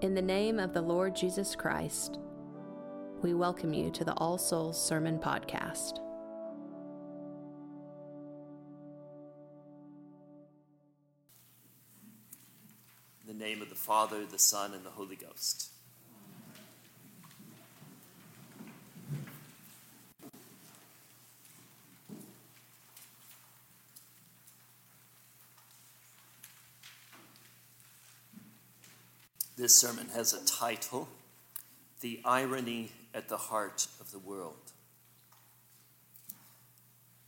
In the name of the Lord Jesus Christ, we welcome you to the All Souls Sermon Podcast. In the name of the Father, the Son, and the Holy Ghost. This sermon has a title The Irony at the Heart of the World.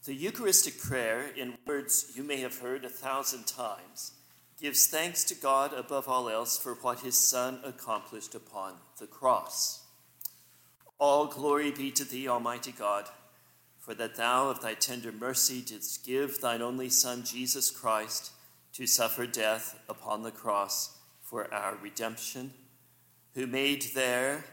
The Eucharistic prayer, in words you may have heard a thousand times, gives thanks to God above all else for what his Son accomplished upon the cross. All glory be to thee, Almighty God, for that thou of thy tender mercy didst give thine only Son, Jesus Christ, to suffer death upon the cross for our redemption, who made there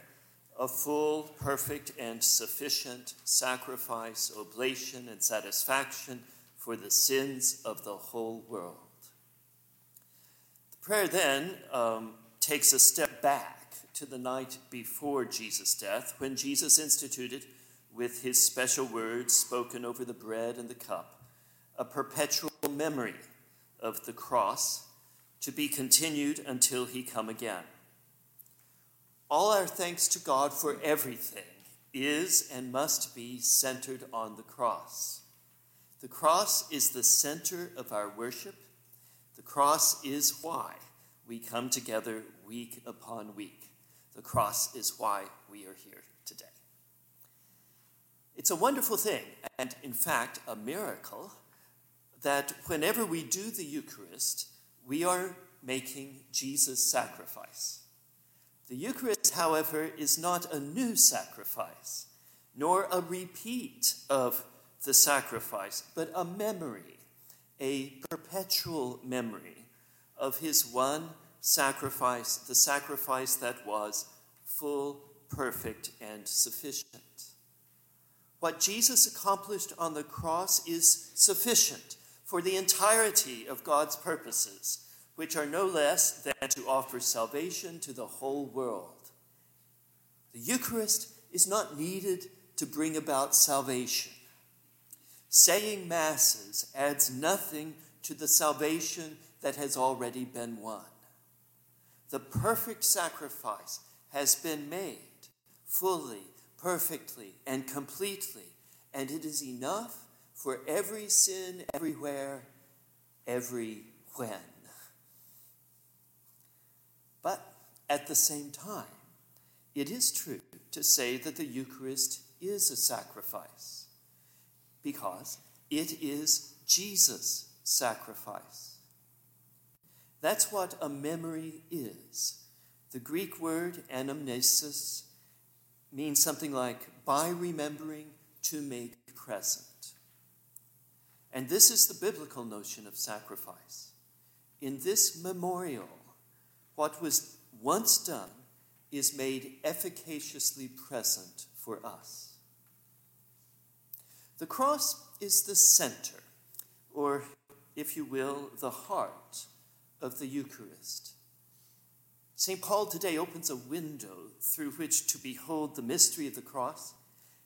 a full, perfect, and sufficient sacrifice, oblation, and satisfaction for the sins of the whole world. The prayer then um, takes a step back to the night before Jesus' death, when Jesus instituted, with his special words spoken over the bread and the cup, a perpetual memory of the cross to be continued until he come again. All our thanks to God for everything is and must be centered on the cross. The cross is the center of our worship. The cross is why we come together week upon week. The cross is why we are here today. It's a wonderful thing, and in fact, a miracle, that whenever we do the Eucharist, we are making Jesus' sacrifice. The Eucharist, however, is not a new sacrifice, nor a repeat of the sacrifice, but a memory, a perpetual memory of his one sacrifice, the sacrifice that was full, perfect, and sufficient. What Jesus accomplished on the cross is sufficient for the entirety of God's purposes, which are no less than to offer salvation to the whole world. The Eucharist is not needed to bring about salvation. Saying Masses adds nothing to the salvation that has already been won. The perfect sacrifice has been made fully, perfectly, and completely, and it is enough for every sin, everywhere, every when. But at the same time, it is true to say that the Eucharist is a sacrifice because it is Jesus' sacrifice. That's what a memory is. The Greek word anamnesis means something like by remembering to make present. And this is the biblical notion of sacrifice. In this memorial, what was once done is made efficaciously present for us. The cross is the center, or if you will, the heart of the Eucharist. St. Paul today opens a window through which to behold the mystery of the cross.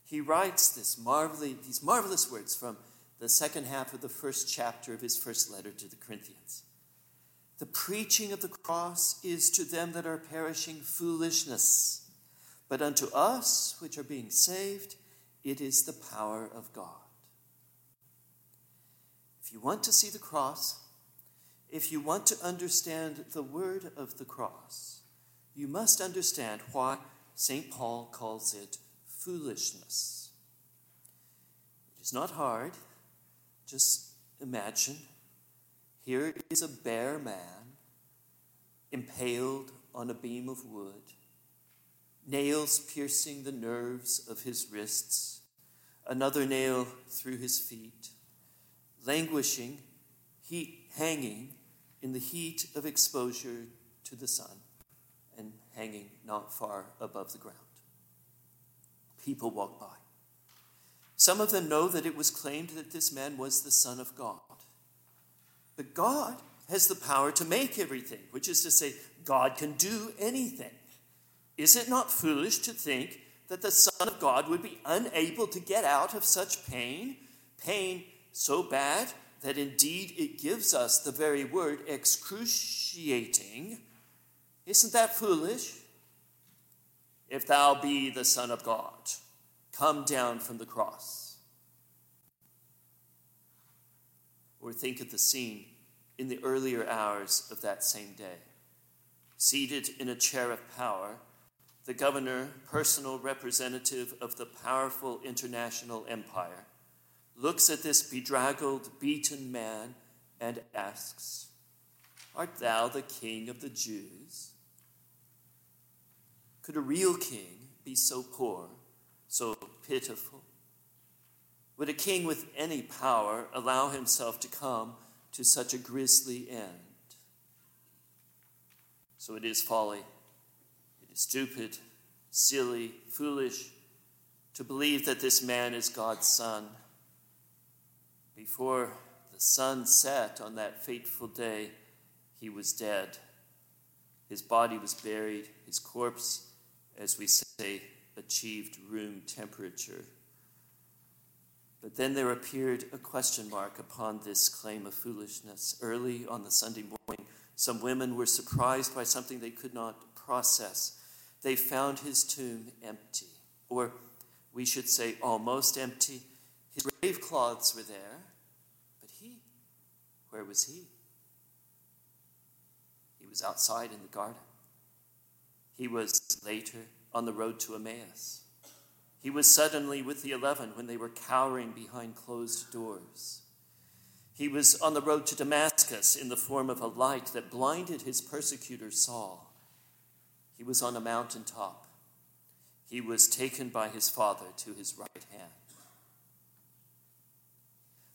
He writes this marvelous, these marvelous words from the second half of the first chapter of his first letter to the Corinthians. The preaching of the cross is to them that are perishing foolishness, but unto us which are being saved, it is the power of God. If you want to see the cross, if you want to understand the word of the cross, you must understand why St. Paul calls it foolishness. It is not hard. Just imagine here is a bare man impaled on a beam of wood, nails piercing the nerves of his wrists, another nail through his feet, languishing, hanging in the heat of exposure to the sun and hanging not far above the ground. People walk by. Some of them know that it was claimed that this man was the Son of God. But God has the power to make everything, which is to say, God can do anything. Is it not foolish to think that the Son of God would be unable to get out of such pain? Pain so bad that indeed it gives us the very word excruciating. Isn't that foolish? If thou be the Son of God, come down from the cross. Or think of the scene in the earlier hours of that same day. Seated in a chair of power, the governor, personal representative of the powerful international empire, looks at this bedraggled, beaten man and asks, Art thou the king of the Jews? Could a real king be so poor, so pitiful? Would a king with any power allow himself to come to such a grisly end? So it is folly, it is stupid, silly, foolish to believe that this man is God's son before the sun set on that fateful day, he was dead. His body was buried, his corpse, as we say, achieved room temperature. But then there appeared a question mark upon this claim of foolishness. Early on the Sunday morning, some women were surprised by something they could not process. They found his tomb empty, or we should say almost empty. His grave cloths were there, but he, where was he? He was outside in the garden. He was later on the road to Emmaus. He was suddenly with the eleven when they were cowering behind closed doors. He was on the road to Damascus in the form of a light that blinded his persecutor Saul. He was on a mountaintop. He was taken by his Father to his right hand.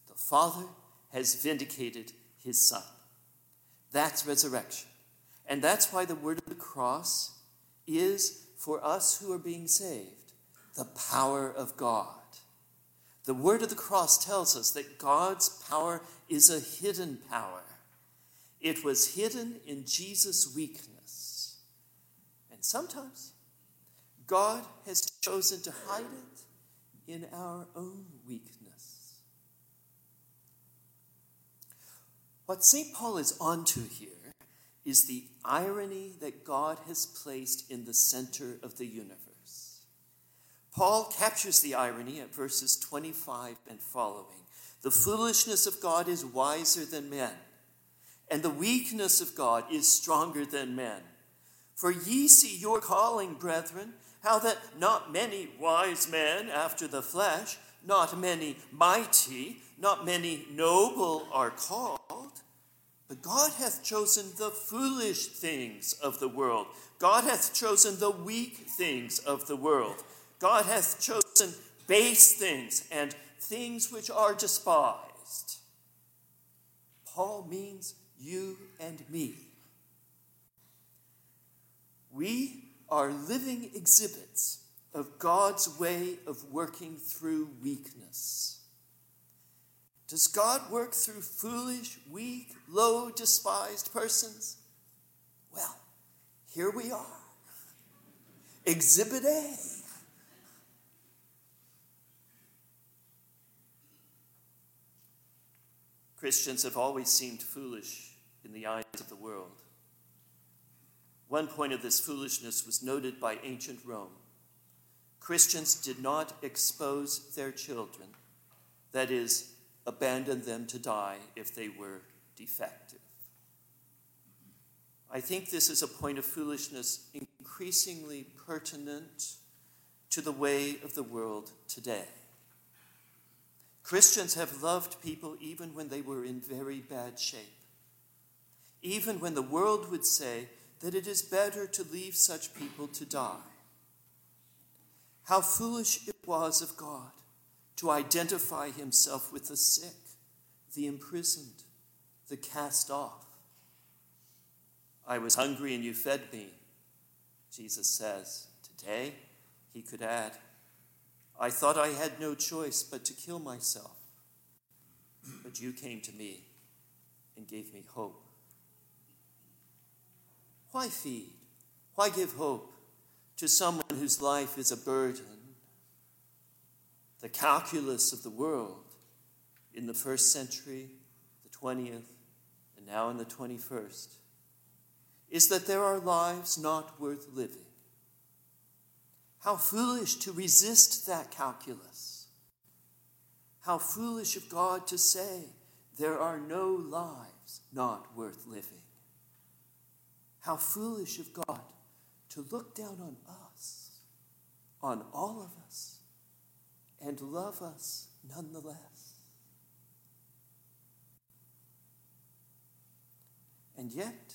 The Father has vindicated his son. That's resurrection. And that's why the word of the cross is for us who are being saved the power of God. The word of the cross tells us that God's power is a hidden power. It was hidden in Jesus' weakness. And sometimes God has chosen to hide it in our own weakness. What St. Paul is onto here is the irony that God has placed in the center of the universe. Paul captures the irony at verses 25 and following. The foolishness of God is wiser than men, and the weakness of God is stronger than men. For ye see your calling, brethren, how that not many wise men after the flesh, not many mighty, not many noble are called. But God hath chosen the foolish things of the world. God hath chosen the weak things of the world. God hath chosen base things and things which are despised. Paul means you and me. We are living exhibits of God's way of working through weakness. Does God work through foolish, weak, low, despised persons? Well, here we are. Exhibit A. Christians have always seemed foolish in the eyes of the world. One point of this foolishness was noted by ancient Rome. Christians did not expose their children, that is, abandon them to die if they were defective. I think this is a point of foolishness increasingly pertinent to the way of the world today. Christians have loved people even when they were in very bad shape, even when the world would say that it is better to leave such people to die. How foolish it was of God to identify himself with the sick, the imprisoned, the cast off. I was hungry and you fed me, Jesus says. Today, he could add, I thought I had no choice but to kill myself. But you came to me and gave me hope. Why feed? Why give hope to someone whose life is a burden? The calculus of the world in the first century, the 20th, and now in the 21st is that there are lives not worth living. How foolish to resist that calculus. How foolish of God to say there are no lives not worth living. How foolish of God to look down on us, on all of us, and love us nonetheless. And yet,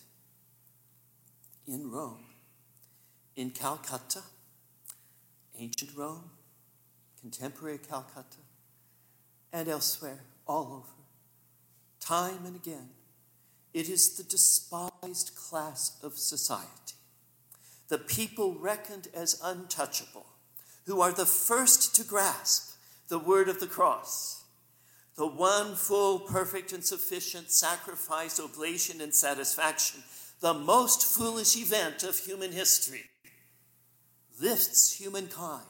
in Rome, in Calcutta, ancient Rome, contemporary Calcutta, and elsewhere, all over, time and again, it is the despised class of society, the people reckoned as untouchable, who are the first to grasp the word of the cross, the one full, perfect, and sufficient sacrifice, oblation, and satisfaction, the most foolish event of human history, lifts humankind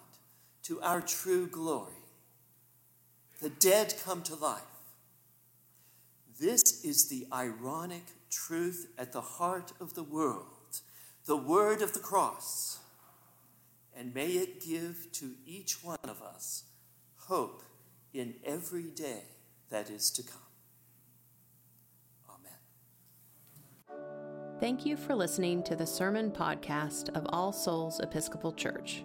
to our true glory. The dead come to life. This is the ironic truth at the heart of the world, the word of the cross. And may it give to each one of us hope in every day that is to come. Amen. Thank you for listening to the sermon podcast of All Souls Episcopal Church.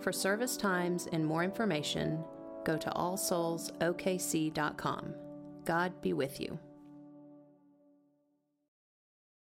For service times and more information, go to allsoulsokc.com. God be with you.